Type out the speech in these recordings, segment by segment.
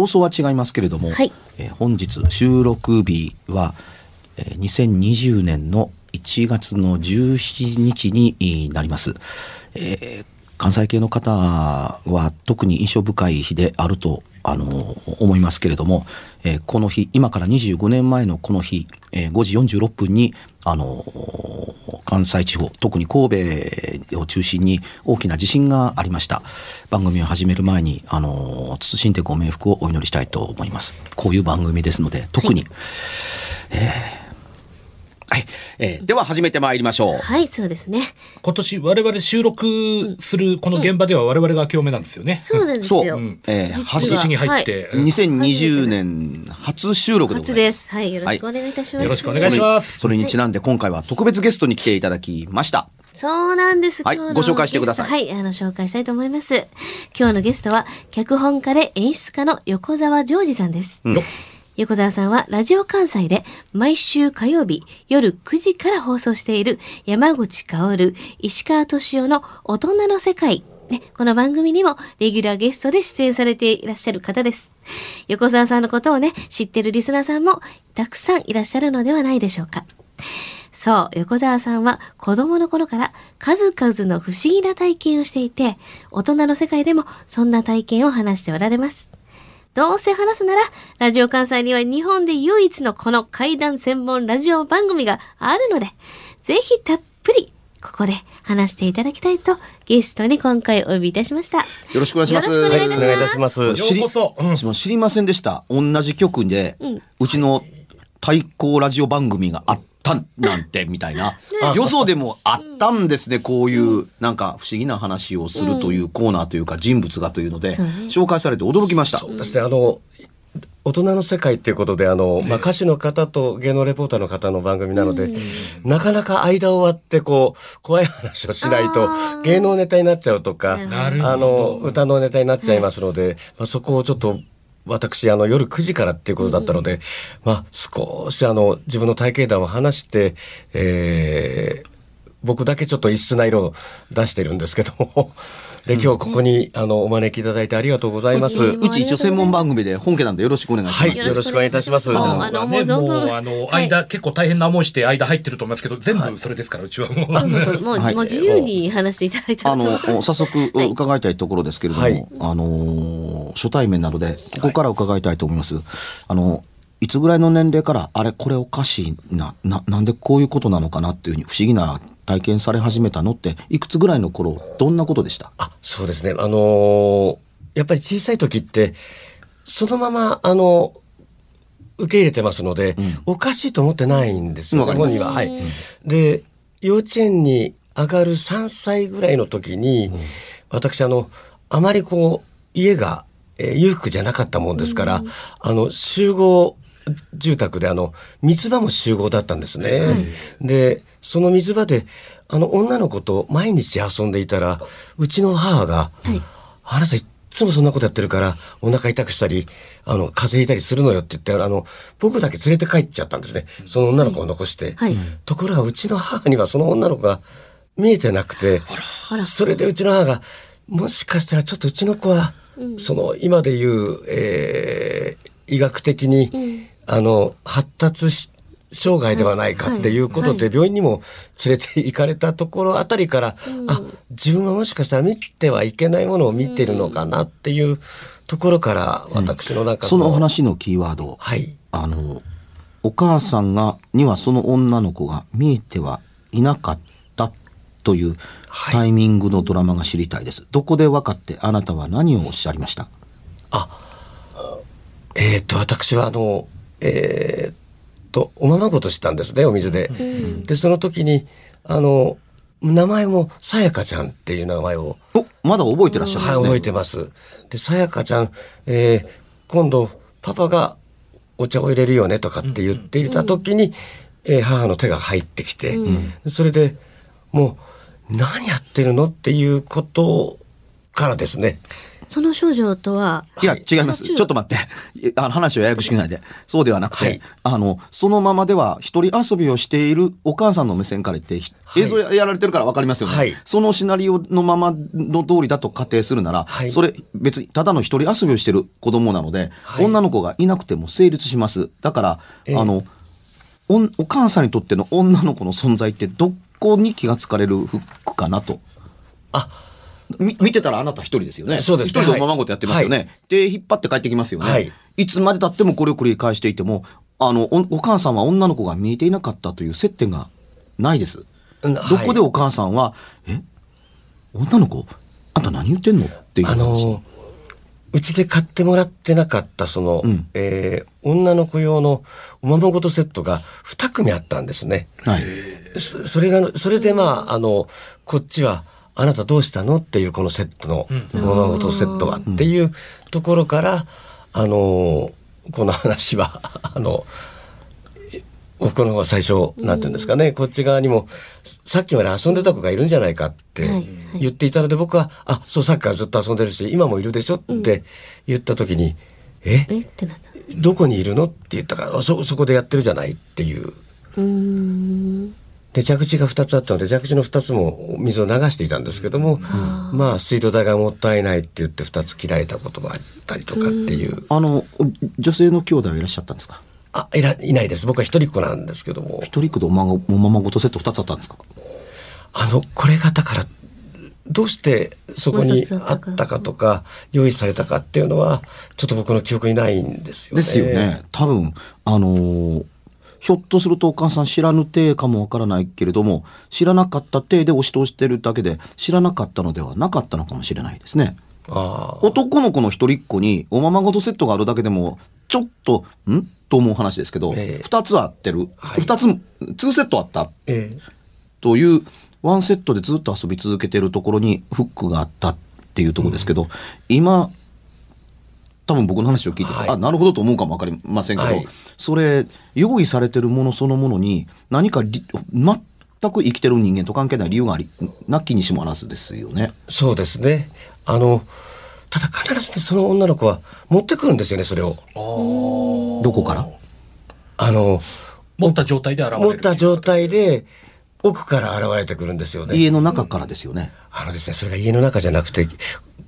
放送は違いますけれども、はい。えー本日収録日は、えー2020年の1月の17日にえーなります、えー関西系の方は特に印象深い日であるとあの思いますけれども、えーこの日今から25年前のこの日、えー5時46分にあの関西地方特に神戸を中心に大きな地震がありました。番組を始める前にあの謹んでご冥福をお祈りしたいと思います。こういう番組ですので特に、えーはい、えーでは始めてまいりましょう。はい、そうですね。今年我々収録するこの現場では我々が今日目なんですよね。そうなんですそう。よ。うん。えー実は。今年に入って、うん。2020年初収録でございます。初です。はい、よろしくお願いいたします。よろしくお願いします。それにちなんで今回は特別ゲストに来ていただきました。そうなんです。はい。今日のご紹介してください。ゲストはい、あの、紹介したいと思います。今日のゲストは、脚本家で演出家の横澤ジョージさんです。よっ横澤さんはラジオ関西で毎週火曜日夜9時から放送している山口薫、石川敏夫の大人の世界。ね、この番組にもレギュラーゲストで出演されていらっしゃる方です。横澤さんのことをね、知ってるリスナーさんもたくさんいらっしゃるのではないでしょうか。そう、横澤さんは子供の頃から数々の不思議な体験をしていて、大人の世界でもそんな体験を話しておられます。どうせ話すなら、ラジオ関西には日本で唯一のこの怪談専門ラジオ番組があるので、ぜひたっぷりここで話していただきたいとゲストに今回お呼びいたしました。よよろしくお願いしますよろしくお願いいたします。お願います。ようこそ。うん知りませんでした。同じ局で、うちの対抗ラジオ番組があったなんて、みたいな。よそでもあったんですね、こういう、なんか不思議な話をするというコーナーというか、人物がというので、紹介されて驚きました。そうですね、あの、大人の世界っていうことで、あの、まあ、歌手の方と芸能レポーターの方の番組なので、なかなか間を割って、こう、怖い話をしないと芸能ネタになっちゃうとか、あの、歌のネタになっちゃいますので、まあ、そこをちょっと、私、あの、夜9時からっていうことだったので、まあ、少し、あの、自分の体験談を話して、えー僕だけちょっと異質な色を出してるんですけども、で、今日ここに、あの、お招きいただいてありがとうございます。うち一応専門番組で本家なんでよろしくお願いします。はい、よろしくお願いいたします。ああのね、あのもう存分もう、あの、はい。間、結構大変な思いして間入ってると思いますけど、全部それですから、うちはもう。もう、はい。もう自由に話していただいたあの、早速はい伺いたいところですけれども、はい。あの、初対面なので、ここから伺いたいと思います。あの、いつぐらいの年齢から、あれ、これおかしいな、な、なんでこういうことなのかなっていうふうに不思議な体験され始めたのって、いくつぐらいの頃、どんなことでした？あ、そうですね。あのーやっぱり小さい時って、そのまま、あの、受け入れてますので、おかしいと思ってないんですよ、本人は。はい。で、幼稚園に上がる3歳ぐらいの時に、私、あの、あまりこう、家が、えー裕福じゃなかったもんですから、あの、集合住宅で、あの、水場も集合だったんですね。で、その水場で、あの、女の子と毎日遊んでいたら、うちの母が、あなたいつつもそんなことやってるから、お腹痛くしたり、あの、風邪ひいたりするのよって言って、あの、僕だけ連れて帰っちゃったんですね。その女の子を残して。はい。ところがうちの母にはその女の子が見えてなくて、それでうちの母が、もしかしたらちょっとうちの子は、その今で言う、えー医学的に、あの、発達し障害ではないかっていうことで、はい。病院にも連れて行かれたところあたりから、あ、自分はもしかしたら見てはいけないものを見てるのかなっていうところから、私の中そのお話のキーワード、はい。あの、お母さんが、にはその女の子が見えてはいなかったというはい。タイミングのドラマが知りたいです。どこで分かってあなたは何をおっしゃりました？えーっと、私はあの、えーっと、おままごとしたんですね、お水で。で、その時に、あの、名前もさやかちゃんっていう名前を、お、まだ覚えてらっしゃるんではい、すね。覚えてます。で、さやかちゃん、えー今度、パパがお茶を入れるよねとかって言っていた時に、えー母の手が入ってきて、それでもう、何やってるのっていうことからですね。その少女とは、いや、違います。ちょっと待って。いあの話をややこしくないで。そうではなくて、はいあの、そのままでは一人遊びをしているお母さんの目線から言って、映像ややられてるから分かりますよね。はいそのシナリオのままの通りだと仮定するなら、はいそれ別にただの一人遊びをしてる子供なので、はい女の子がいなくても成立します。だから、ええあの、おんお母さんにとっての女の子の存在ってどこに気がつかれるフックかなと。あ、み見てたらあなた一人ですよね。そうですね一人でおままごとやってますよね。はいで、引っ張って帰ってきますよね。はいいつまで経ってもこれを繰り返していても、あの、おお母さんは女の子が見えていなかったという接点がないです。うんどこでお母さんは、え？女の子？あんた何言ってんの？っていうあ話。の、うちで買ってもらってなかった、その、うんえー女の子用のおままごとセットが2組あったんですね。はい。そそれが、それでまあ、あの、こっちは、あなたどうしたの？っていうこのセットの、おままごとセットはっていうところから、あの、この話は、あの、え僕の方が最初、なんていうんですかね、こっち側にも、さっきまで遊んでた子がいるんじゃないかって言っていたので、僕は、あ、そう、さっきからずっと遊んでるし、今もいるでしょって言った時に、え？え？どこにいるの？って言ったから、あそ、そこでやってるじゃないっていう。で蛇口が2つあったので蛇口の2つも水を流していたんですけども、まあ水道代がもったいないって言って2つ切られたこともあったりとかっていう、あの、女性の兄弟はいらっしゃったんですか？あいらいないです。僕は一人っ子なんですけども。一人っ子とおまごおままごとセット2つあったんですか？あのこれがだからどうしてそこにあったかとか用意されたかっていうのはちょっと僕の記憶にないんですよね。ですよね。多分、あのーひょっとするとお母さん知らぬ体かもわからないけれども、知らなかった体で押し通してるだけで、知らなかったのではなかったのかもしれないですね。ああ。男の子の一人っ子におままごとセットがあるだけでも、ちょっと、ん？と思う話ですけど、ええ。二つ合ってる。はい。二つ、ツーセットあった。ええ。という、ワンセットでずっと遊び続けてるところにフックがあったっていうところですけど、今、多分僕の話を聞いて、はいあ、なるほどと思うかもわかりませんけど、はいそれ、用意されてるものそのものに、何かり全く生きてる人間と関係ない理由があり、なきにしもあらずですよね。そうですねあのただ必ずねその女の子は持ってくるんですよねそれを。どこから？あの持った状態で現れる。持った状態で奥から現れてくるんですよね。家の中からですよね。あのですね、それが家の中じゃなくて、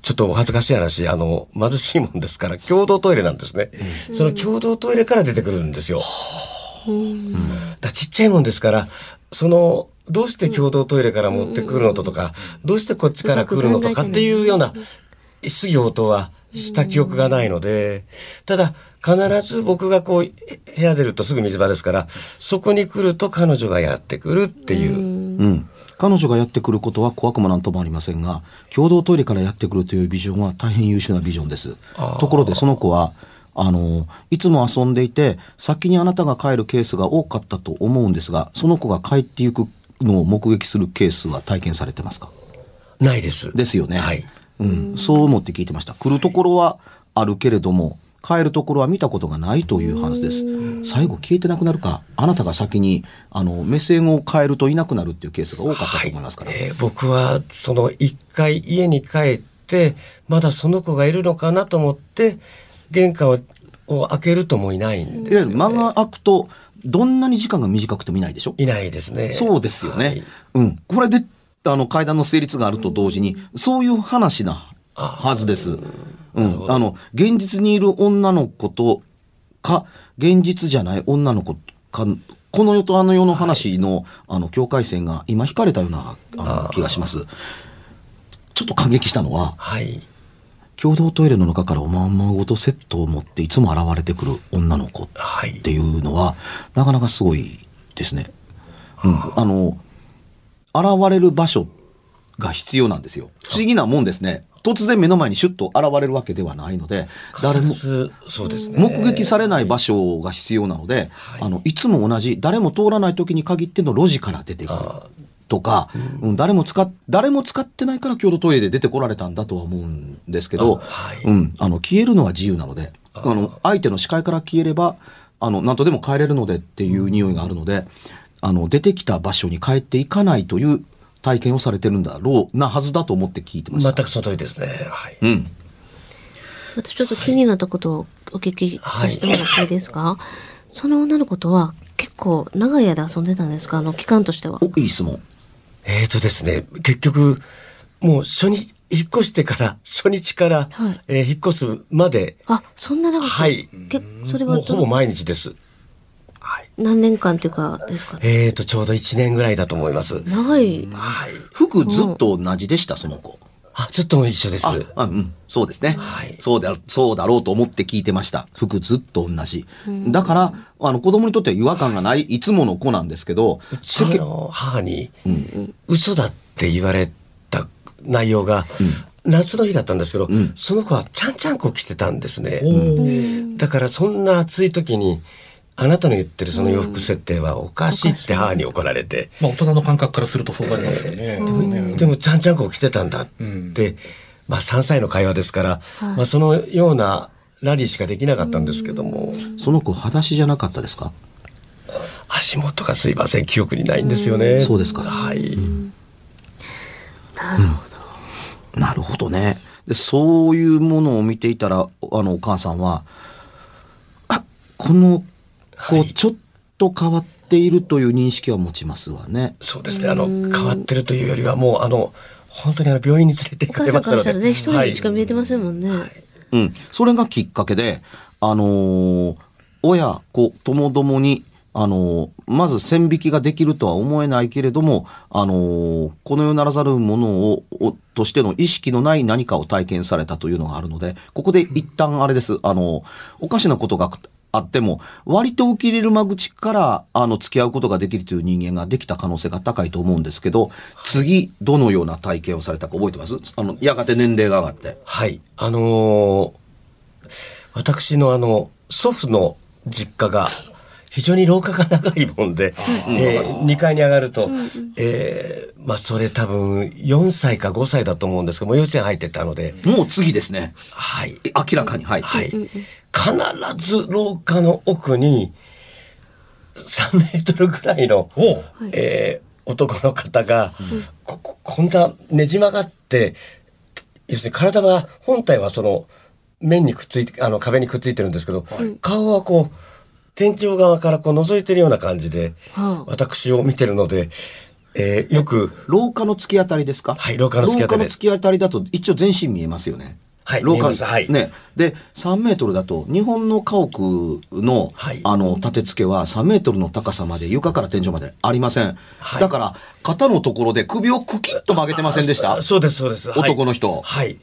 ちょっとお恥ずかしい話、あの、貧しいもんですから、共同トイレなんですね。その共同トイレから出てくるんですよ。だからちっちゃいもんですから、その、どうして共同トイレから持ってくるのととか、どうしてこっちから来るのとかっていうような、質疑応答はした記憶がないので、ただ、必ず僕がこう、部屋出るとすぐ水場ですから、そこに来ると彼女がやってくるっていう。うん。彼女がやってくることは怖くもなんともありませんが、共同トイレからやってくるというビジョンは大変優秀なビジョンです。ところでその子は、あの、いつも遊んでいて、先にあなたが帰るケースが多かったと思うんですが、その子が帰っていくのを目撃するケースは体験されてますか？ないです。ですよね。はい。うん。そう思って聞いてました。来るところはあるけれども、帰るところは見たことがないという話です。最後消えてなくなるか、あなたが先に、あの、目線を変えるといなくなるっていうケースが多かったと思いますから。えー僕はその一回家に帰っててまだその子がいるのかなと思って玄関をを開けるともういないんいですよ、ね。間が空くと、どんなに時間が短くてもいないでしょ？いないですね。そうですよね。はいうん。これで、あの、階段の成立があると同時に、そういう話なはずです。うん。あの、現実にいる女の子と、か、現実じゃない女の子か、この世とあの世の話の、あの、境界線が今引かれたような、あの、気がします。ちょっと感激したのは、はい。共同トイレの中からおまんまごとセットを持っていつも現れてくる女の子はいっていうのは、なかなかすごいですね。うん。あの、現れる場所が必要なんですよ。不思議なもんですね。突然目の前にシュッと現れるわけではないので、誰も、そうですね。目撃されない場所が必要なので、あの、いつも同じ、誰も通らない時に限っての路地から出てくる。とか、うん、誰も使っ、誰も使ってないから共同トイレで出てこられたんだとは思うんですけど、はい。うん、あの、消えるのは自由なので、あの、相手の視界から消えれば、あの、なんとでも帰れるのでっていう匂いがあるので、あの、出てきた場所に帰っていかないという体験をされてるんだろうなはずだと思って聞いてました。全くその通りですね。はい。うん。またちょっと気になったことをお聞きさせてもらっていいですか、その女の子とは結構長い間遊んでたんですか？あの期間としては。お、いい質問。えーとですね、結局、もう初日、引っ越してから、初日から、はいえー引っ越すまで、あ、そんな長く？はいけそれはどもうほぼ毎日です。はい。何年間っていうかですかね。えーと、ちょうど1年ぐらいだと思います。長い。はい。服ずっと同じでした、その子。あ、ずっと一緒です。あ、あうん、そうですね。はいそうだ、そうだろうと思って聞いてました。服ずっと同じ。だから、あの、子供にとっては違和感がない、いつもの子なんですけど、うちの母に、嘘だって言われた内容が、夏の日だったんですけど、その子はちゃんちゃんこ着てたんですね。だからそんな暑い時に、あなたの言ってるその洋服設定はおかしいって母に怒られて、まあ、大人の感覚からするとそうなりますよね。ねでもちゃんちゃんこ着てたんだって、ん。まあ3歳の会話ですから、まあそのようなラリーしかできなかったんですけども、その子、裸足じゃなかったですか？足元がすいません、記憶にないんですよね。そうですか。はい。なるほど。なるほどね。で、そういうものを見ていたら、あの、お母さんは、あ、この子、はいちょっと変わっているという認識は持ちますわね。そうですね。あの、変わってるというよりはもう、あの、本当にあの病院に連れて行かれましたので。さんからしたらね、一人しかはい見えてませんもんね。うん。それがきっかけで、あのー親子ともどもに、あのーまず線引きができるとは思えないけれども、あのーこの世ならざるものを、をとしての意識のない何かを体験されたというのがあるので、ここで一旦あれです。あのーおかしなことがあっても、割と受け入れる間口から、あの、付き合うことができるという人間ができた可能性が高いと思うんですけど、次、どのような体験をされたか覚えてます？あの、やがて年齢が上がって。はい。あのー私のあの、祖父の実家が、非常に廊下が長いもんで、えー、2階に上がると、えーまあそれ多分4歳か5歳だと思うんですけども、幼稚園入ってたので、もう次ですね。はい。え明らかに、はい。はい。必ず廊下の奥に、3メートルぐらいの、えー男の方が、こここんなねじ曲がって、要するに体は、本体はその、面にくっついて、あの壁にくっついてるんですけど、顔はこう、天井側からこう覗いてるような感じで、はあ私を見てるので、えーよく、廊下の突き当たりですか？はい廊下の突き当たり廊下の突き当たりだと一応全身見えますよね。はい廊下はいね。で、3メートルだと、日本の家屋の、はいあの、立て付けは3メートルの高さまで、床から天井までありません。はいだから、肩のところで首をクキッと曲げてませんでした？あそうです、そうです。はい男の人はい。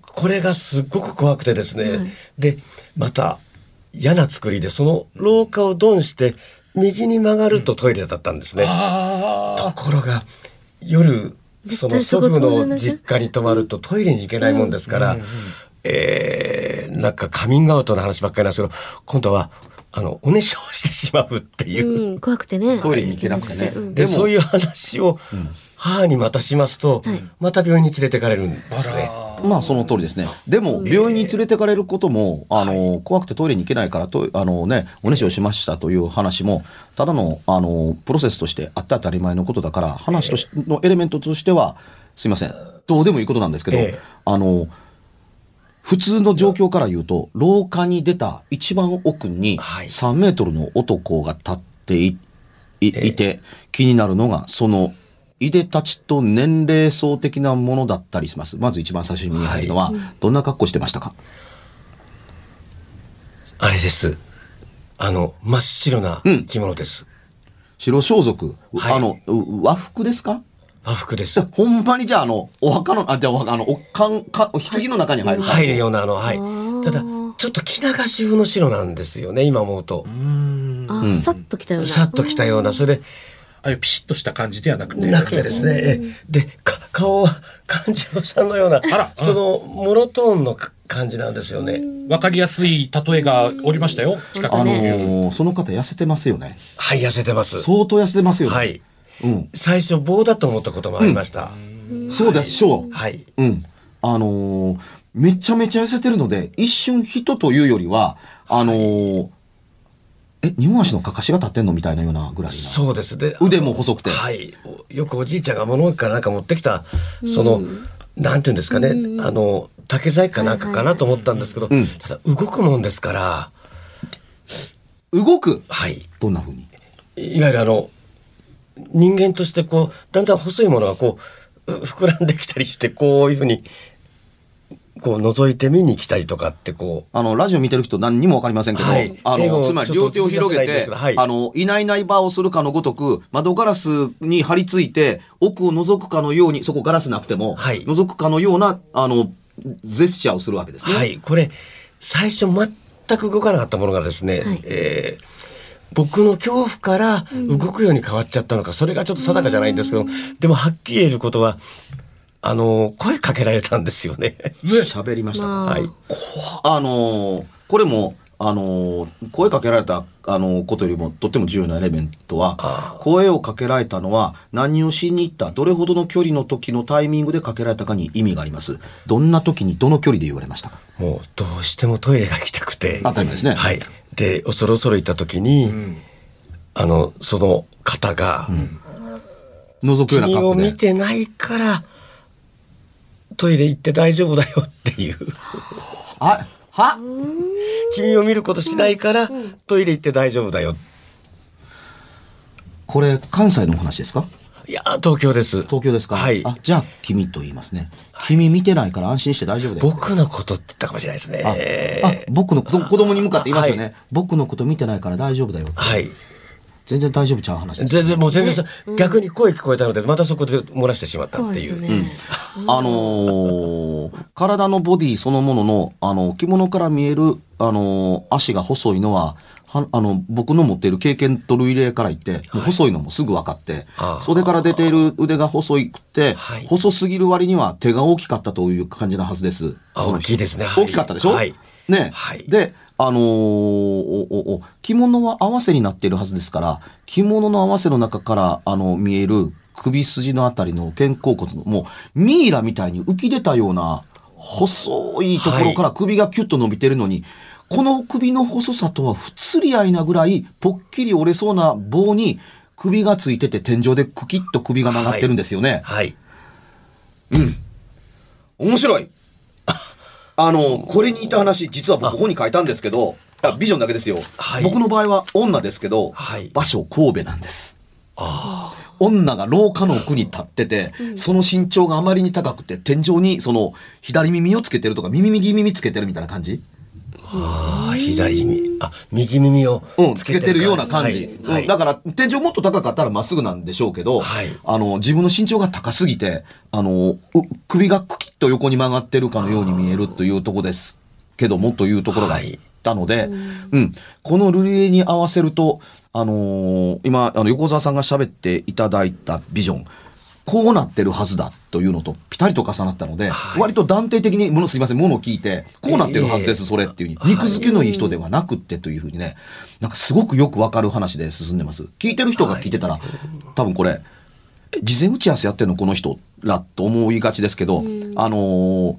これがすっごく怖くてですね。で、また、嫌な作りで、その廊下をドンして、右に曲がるとトイレだったんですね。ところが、夜、その祖父の実家に泊まるとトイレに行けないもんですから、えー、なんかカミングアウトの話ばっかりなんですけど、今度は、あの、おねしょをしてしまうっていう。うん、怖くてね。トイレに行けなくてね。うん。でそういう話を母にまたしますと、はい。また病院に連れてかれるんですね。まあその通りですね。でも、病院に連れてかれることも、あの、怖くてトイレに行けないから、と、あのね、おねしをしましたという話も、ただの、あの、プロセスとしてあって当たり前のことだから、話としのエレメントとしては、すいません。どうでもいいことなんですけど、ええ。あの、普通の状況から言うと、廊下に出た一番奥にはい。3メートルの男が立っていいいて、気になるのが、その、いでたちと年齢層的なものだったりします。まず一番最初に見えるのは、どんな格好してましたか？あれです。あの、真っ白なうん着物です。白装束、はいあの、う和服ですか？和服です。ほんまにじゃあ、あの、お墓の、あ、じゃあ、あの、おかん、か、棺の中に入るか。入るような、あの、はい。ただ、ちょっと着流し風の白なんですよね、今思うと。あ、さっと来たような。さっと着たような、それで、ああいうピシッとした感じではなくて。なくてですね。えで、か顔は、勘次郎さんのような、らその、モノトーンのか感じなんですよね。わかりやすい例えがおりましたよ。企画あのに。ーその方痩せてますよね。はい、痩せてます。相当痩せてますよね。はい。うん。最初棒だと思ったこともありました。そうでしょう。はい。うん。あのーめちゃめちゃ痩せてるので、一瞬人というよりは、あのーえ、二本足のかかしが立ってんの？みたいなようなぐらいな。そうですね。腕も細くて。はい。およくおじいちゃんが物置からなんか持ってきた、その、なんていうんですかね、あの、竹細工かなんかかなと思ったんですけど、んただ動くもんですから、動く？はい。どんな風に？いわゆるあの、人間としてこう、だんだん細いものがこう、う膨らんできたりして、こういうふうに、こう覗いて見に来たりとかってこう、あの、ラジオ見てる人何にもわかりませんけど、はい。あの、つまり両手を広げて、はい。あの、いないいない場をするかのごとく、窓ガラスに張り付いて、奥を覗くかのように、そこガラスなくても、はい。覗くかのような、あの、ジェスチャーをするわけですね。はい、これ、最初全く動かなかったものがですね、はい。えー僕の恐怖から動くように変わっちゃったのか、それがちょっと定かじゃないんですけど、でもはっきり言えることは、あの、声かけられたんですよね。喋りましたか。まあはい。あのーこれも、あのー声かけられた、あのーことよりもとっても重要なエレメントはあ、声をかけられたのは何をしに行った、どれほどの距離の時のタイミングでかけられたかに意味があります。どんな時にどの距離で言われましたか？もうどうしてもトイレが行きたくて。当たり前ですねはい。で、恐る恐る行った時に、あの、その方が、覗くような君を格好で。見てないから、トイレ行って大丈夫だよっていう。あ、は？君を見ることしないから、トイレ行って大丈夫だよ。これ関西のお話ですか？いやー、東京です。東京ですか？はい。あ、じゃあ君と言いますね。君見てないから安心して大丈夫だよ。僕のことって言ったかもしれないですあね。あ僕の子子供に向かって言いますよね、はい僕のこと見てないから大丈夫だよ。はい。全然大丈夫ちゃう話です。全然、もう全然さ、逆に声聞こえたので、またそこで漏らしてしまったっていう。そうですね。あのー体のボディそのものの、あの、着物から見える、あのー足が細いのは、はあの、僕の持っている経験と類例から言って、もう細いのもすぐ分かって、袖から出ている腕が細くて、はい。細すぎる割には手が大きかったという感じなはずです。大きいですね。はい。大きかったでしょ？はい。ね、はい。で、あのーおおお着物は合わせになっているはずですから、着物の合わせの中から、あの、見える首筋のあたりの肩甲骨の、もう、ミイラみたいに浮き出たような、細いところから首がキュッと伸びてるのに、この首の細さとは不釣り合いなぐらい、ぽっきり折れそうな棒に首がついてて天井でクキッと首が曲がってるんですよね。はい。面白いあの、これに似た話、実は僕ここに書いたんですけど、あビジョンだけですよ。はい。僕の場合は女ですけど、はい。場所神戸なんです。女が廊下の奥に立ってて、その身長があまりに高くて、天井にその左耳をつけてるとか、耳右耳つけてるみたいな感じああ、左耳、あ、右耳をうん、つけてるような感じ。だから、天井もっと高かったらまっすぐなんでしょうけど、はい。あの、自分の身長が高すぎて、あの、う首がクキッと横に曲がってるかのように見えるというところですけども、というところがあったので、うん、このルリエに合わせると、あのー今、あの、横澤さんが喋っていただいたビジョン、こうなってるはずだというのとピタリと重なったので、はい。割と断定的に、ものすいません、ものを聞いて、こうなってるはずです、それっていうふうに。肉付けのいい人ではなくってというふうにね、なんかすごくよくわかる話で進んでます。聞いてる人が聞いてたら、多分これ、え事前打ち合わせやってんのこの人らと思いがちですけど、あのー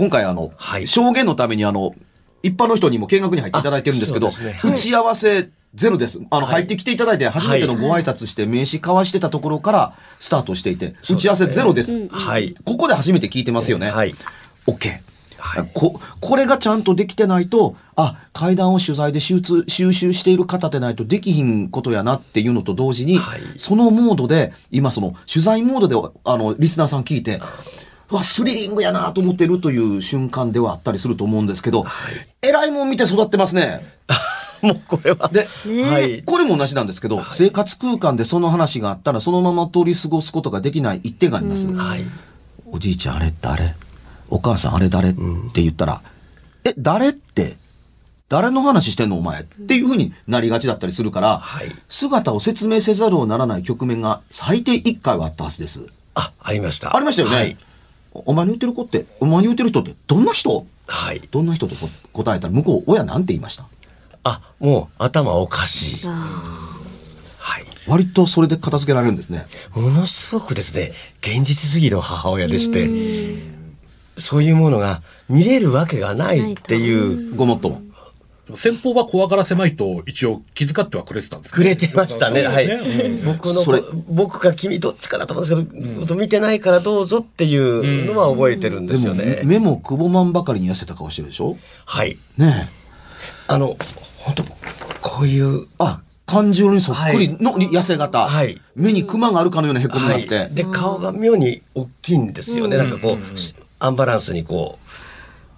今回あの、はい。証言のためにあの、一般の人にも見学に入っていただいてるんですけど、ね。はい。打ち合わせゼロです。あの、はい入ってきていただいて、初めてのご挨拶して、名刺交わしてたところからスタートしていて、打ち合わせゼロです。はい。ここで初めて聞いてますよね。はい。OK。はいここれがちゃんとできてないとあ階段を取材で収通収集している方でないとできひんことやなっていうのと同時に、はいそのモードで今その取材モードであのリスナーさん聞いてうわスリリングやなと思ってるという瞬間ではあったりすると思うんですけど、えらいもん見て育ってますね。もうこれは。ではい。これも同じなんですけど、生活空間でその話があったらそのまま通り過ごすことができない一点があります。はい。おじいちゃんあれ誰？お母さんあれ誰？って言ったら、え、誰って？誰の話してんのお前っていうふうになりがちだったりするから、はい姿を説明せざるをならない局面が最低1回はあったはずです。あ、ありました。ありましたよね？はい。おお前に言ってる子って、お前に言ってる人ってどんな人？はい。どんな人とこ答えたら向こう親なんて言いました？あ、もう頭おかしい。あはい。割とそれで片付けられるんですね。ものすごくですね、現実すぎる母親でして、そういうものが見れるわけがないっていう、ごもっとも。先方は怖がらせまいと一応気遣ってはくれてたんですくれてましたね。はい。うん僕のそれ僕か君どっちかだと思うんですけど、見てないからどうぞっていうのは覚えてるんですよもね。目もくぼまんばかりに痩せた顔してるでしょ？はい。ねえ。あの、本当こういう、あ、感情にそっくりの痩せ型。はい。目にクマがあるかのようなへこみがあって。はい、で顔が妙に大きいんですよね、なんかこう、しアンバランスにこ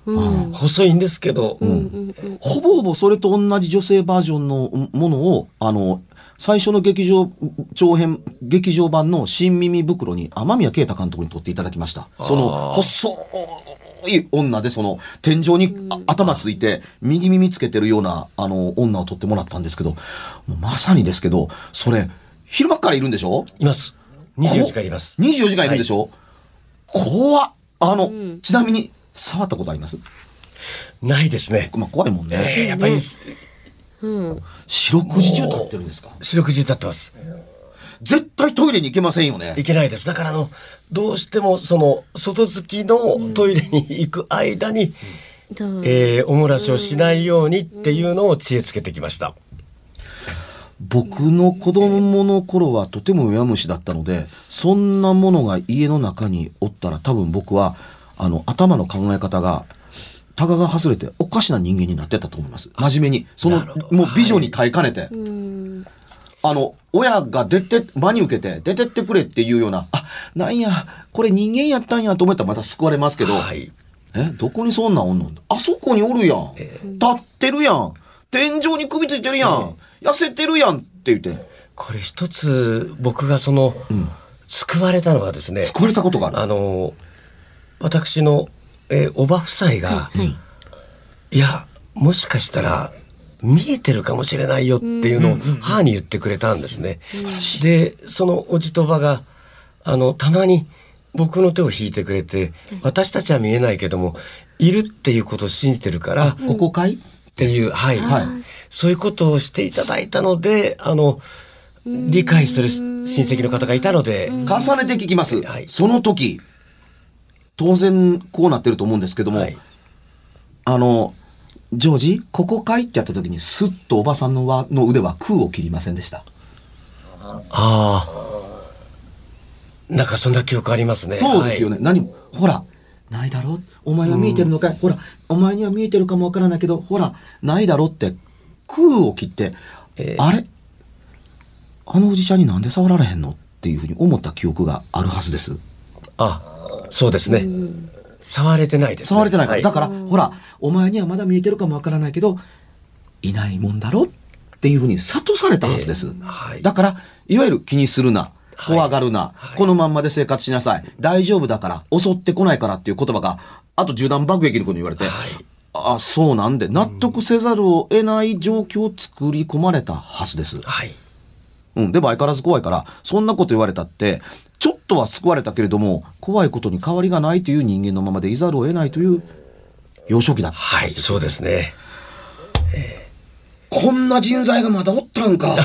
う、細いんですけど、ほぼほぼそれと同じ女性バージョンのものを、あの、最初の劇場長編、劇場版の新耳袋に天宮啓太監督に撮っていただきました。その、細い女で、その、天井にあ頭ついて、右耳つけてるような、あの、女を撮ってもらったんですけど、まさにですけど、それ、昼間っからいるんでしょ？います。24時間います。24時間いるんでしょ、怖っ。あの、ちなみに、触ったことあります？ないですね、まあ怖いもんね。えーやっぱり四六時中立ってるんですか？四六時立ってます。絶対トイレに行けませんよねい。けないですだからあのどうしてもその外付きのトイレに行く間に、どう？えーお漏らしをしないようにっていうのを知恵つけてきました、僕の子供の頃はとても弱虫だったので、そんなものが家の中におったら多分僕は、あの、頭の考え方が、タガが外れておかしな人間になってたと思います。真面目に。そのもう美女に耐えかねて。うんあの、親が出て、真に受けて、出てってくれっていうような、あ、なんや、これ人間やったんやと思ったらまた救われますけど、はいえ、どこにそんなんおんの？あそこにおるやん。立ってるやん。天井に首ついてるやん。痩せてるやんって言って、これ一つ僕がその、救われたのはですね救われたことがある。あの私の、えーおば夫妻が、いやもしかしたら見えてるかもしれないよっていうのを母に言ってくれたんですね。でそのおじとばがあのたまに僕の手を引いてくれて私たちは見えないけどもいるっていうことを信じてるからここかい？っていう、はい、はいそういうことをしていただいたのであの理解する親戚の方がいたので、重ねて聞きます。はい。その時、当然こうなってると思うんですけども、はい。あの、ジョージ、ここかいってやった時に、スッとおばさんの輪の腕は空を切りませんでした。ああ。なんかそんな記憶ありますね。そうですよね。はい。何も、ほら、ないだろ？お前は見えてるのかい、ほら、お前には見えてるかもわからないけど、ほら、ないだろって、空を切って、えーあれ？あのおじちゃんになんで触られへんの？っていうふうに思った記憶があるはずです。あ、そうですね。触れてないです、ね。触れてないから。はだから、ほら、お前にはまだ見えてるかもわからないけど、いないもんだろっていうふうに諭されたはずです。はいだから、いわゆる気にするな。怖がるな、はいこのまんまで生活しなさい。大丈夫だから。襲ってこないからっていう言葉が、あと銃弾爆撃の子に言われて、はいあ、そうなんで、納得せざるを得ない状況を作り込まれたはずです。はい。うん、でも相変わらず怖いから、そんなこと言われたって、ちょっとは救われたけれども、怖いことに変わりがないという人間のままでいざるを得ないという幼少期だったははい。そうですね。こんな人材がまだおったんか。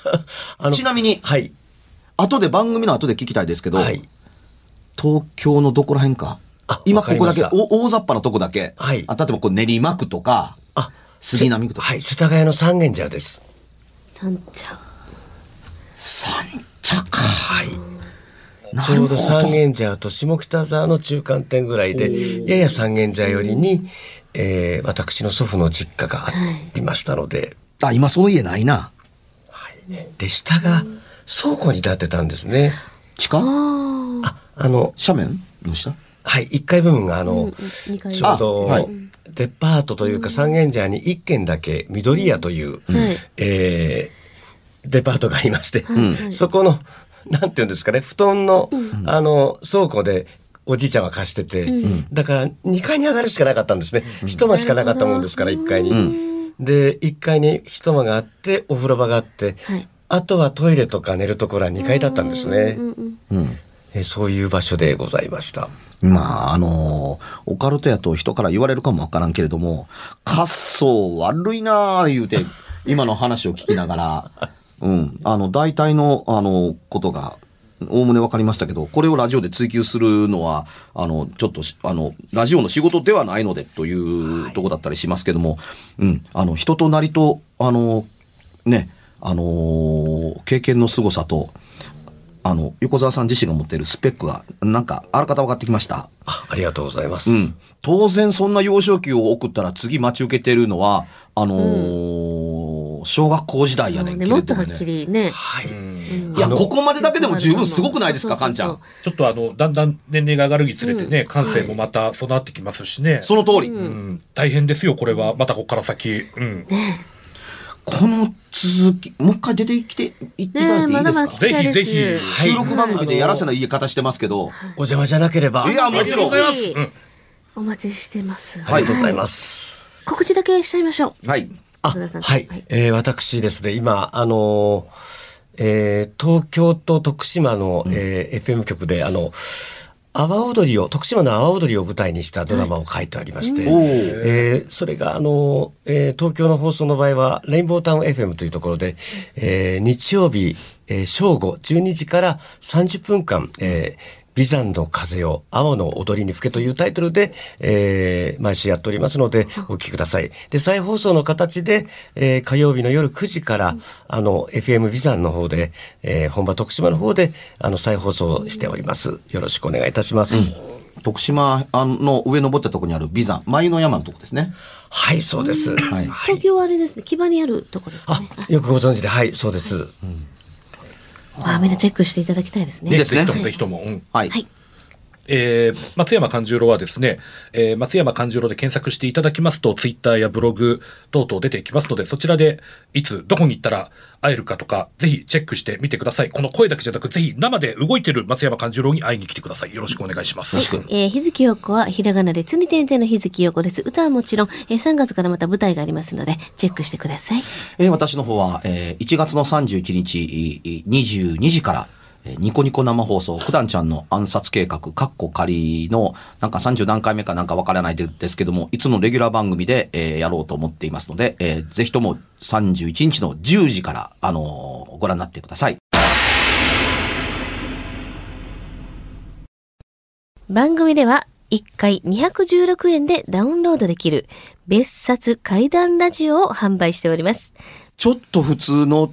ちなみに、はい。後で番組の後で聞きたいですけど、はい。東京のどこら辺か？あ今ここだけ、お大雑把なとこだけ、はいあ例えばこう練馬区とか、あ、杉並区とか、はい、世田谷の三軒茶屋です。三茶。三茶か。はい。なちょうどるほど。三軒茶屋と下北沢の中間点ぐらいで、やや三軒茶屋寄りに、えー私の祖父の実家がありましたので、あ、今その家ないな。で、下が倉庫になってたんですね。地下？ああ、あの、斜面の下？はい、1階部分があの、ちょうど、あはいデパートというか三軒茶屋に1軒だけ緑屋という、はいえーデパートがありまして、はいそこの、なんていうんですかね、布団の、あの、倉庫で、おじいちゃんは貸してて、だから2階に上がるしかなかったんですね。一間しかなかったもんですから、1階に。で、1階に一間があって、お風呂場があって、はいあとはトイレとか寝るところは2階だったんですね。うん。えーそういう場所でございました。まあ、あのオカルトやと人から言われるかもわからんけれども、滑走悪いなあ言うて、今の話を聞きながら、うん、あの、大体の、あの、ことが、おおむねわかりましたけど、これをラジオで追求するのは、あの、ちょっとし、あの、ラジオの仕事ではないのでというとこだったりしますけども、うん、あの、人となりと、あの、ね、あの経験の凄さと、あの、横澤さん自身が持っているスペックが、なんか、あらかた分かってきました。あありがとうございます。うん。当然そんな幼少期を送ったら次待ち受けてるのは、あのー小学校時代やねんけね、れどもねもっとはっき。りね。はい。いや、ここまでだけでも十分すごくないですか、かんちゃん。ちょっとあの、だんだん年齢が上がるにつれてね、感性もまた備わってきますしね。その通り。うん、大変ですよ、これは。またここから先。うん。この続き、もう一回出てきて、いっていただいていいですか、ぜひぜひ収録番組でやらせない言い方してますけど。お邪魔じゃなければ。いや、もちろん。お待ちしてます。ありがとうございます。告知だけしちゃいましょう。はい。はい。はい。えー私ですね、今、あのーえー東京と徳島の、えー FM 局で、あの、阿波踊りを、徳島の阿波踊りを舞台にしたドラマを書いてありまして、おー。えーそれが、あの、えー東京の放送の場合は、レインボータウン FM というところで、えー日曜日、えー正午12時から30分間、えービザンの風を青の踊りに吹けというタイトルで、えー毎週やっておりますので、お聞きください。で、再放送の形で、えー火曜日の夜9時から、あの、FM ビザンの方で、えー本場徳島の方で、あの、再放送しております。よろしくお願いいたします。徳島あの上登ったところにある美山、眉の山のとこですね。はい、そうです。はい。東京はあれですね、木場にあるとこですかあね。、よくご存知で、はい、そうです。あ、みんなチェックしていただきたいですね。いいですねぜひともぜひとも。うん。はい。はい。えー松山勘十郎はですね、えー松山勘十郎で検索していただきますと、ツイッターやブログ等々出てきますので、そちらでいつ、どこに行ったら会えるかとか、ぜひチェックしてみてください。この声だけじゃなく、ぜひ生で動いてる松山勘十郎に会いに来てください。よろしくお願いします。えー、日月陽子はひらがなでつに点々の日月陽子です。歌はもちろん、えー、3月からまた舞台がありますので、チェックしてください。えー私の方は、えー1月の31日いい22時から、えーニコニコ生放送、九段ちゃんの暗殺計画、カッコ仮の、なんか30何回目かなんかわからないですけども、いつもレギュラー番組で、えーやろうと思っていますので、えーぜひとも31日の10時から、あのーご覧になってください。番組では1回216円でダウンロードできる別冊怪談ラジオを販売しております。ちょっと普通の